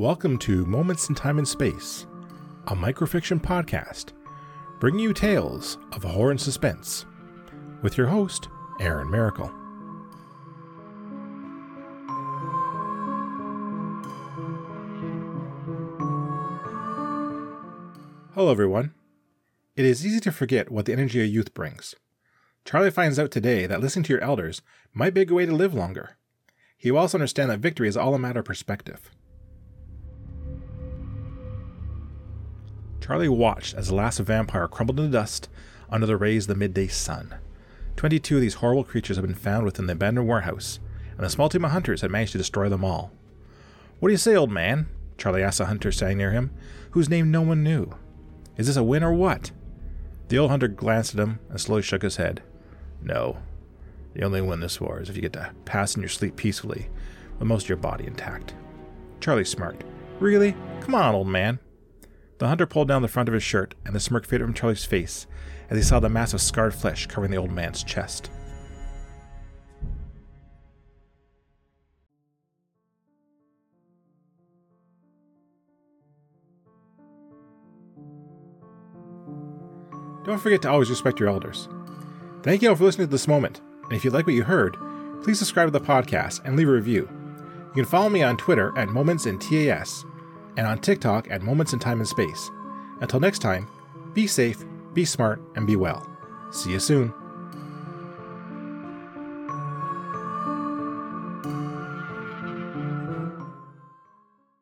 Welcome to Moments in Time and Space, a microfiction podcast bringing you tales of horror and suspense with your host, Aaron Maracle. Hello, everyone. It is easy to forget what the energy of youth brings. Charlie finds out today that listening to your elders might be a good way to live longer. He will also understand that victory is all a matter of perspective. Charlie watched as the last vampire crumbled into dust under the rays of the midday sun. Twenty-two of these horrible creatures had been found within the abandoned warehouse, and a small team of hunters had managed to destroy them all. What do you say, old man? Charlie asked a hunter standing near him, whose name no one knew. Is this a win or what? The old hunter glanced at him and slowly shook his head. No, the only win this war is if you get to pass in your sleep peacefully, with most of your body intact. Charlie smirked. Really? Come on, old man. The hunter pulled down the front of his shirt, and the smirk faded from Charlie's face as he saw the mass of scarred flesh covering the old man's chest. Don't forget to always respect your elders. Thank you all for listening to this moment. And if you like what you heard, please subscribe to the podcast and leave a review. You can follow me on Twitter at Moments in TAS and on TikTok at Moments in Time and Space. Until next time, be safe, be smart, and be well. See you soon.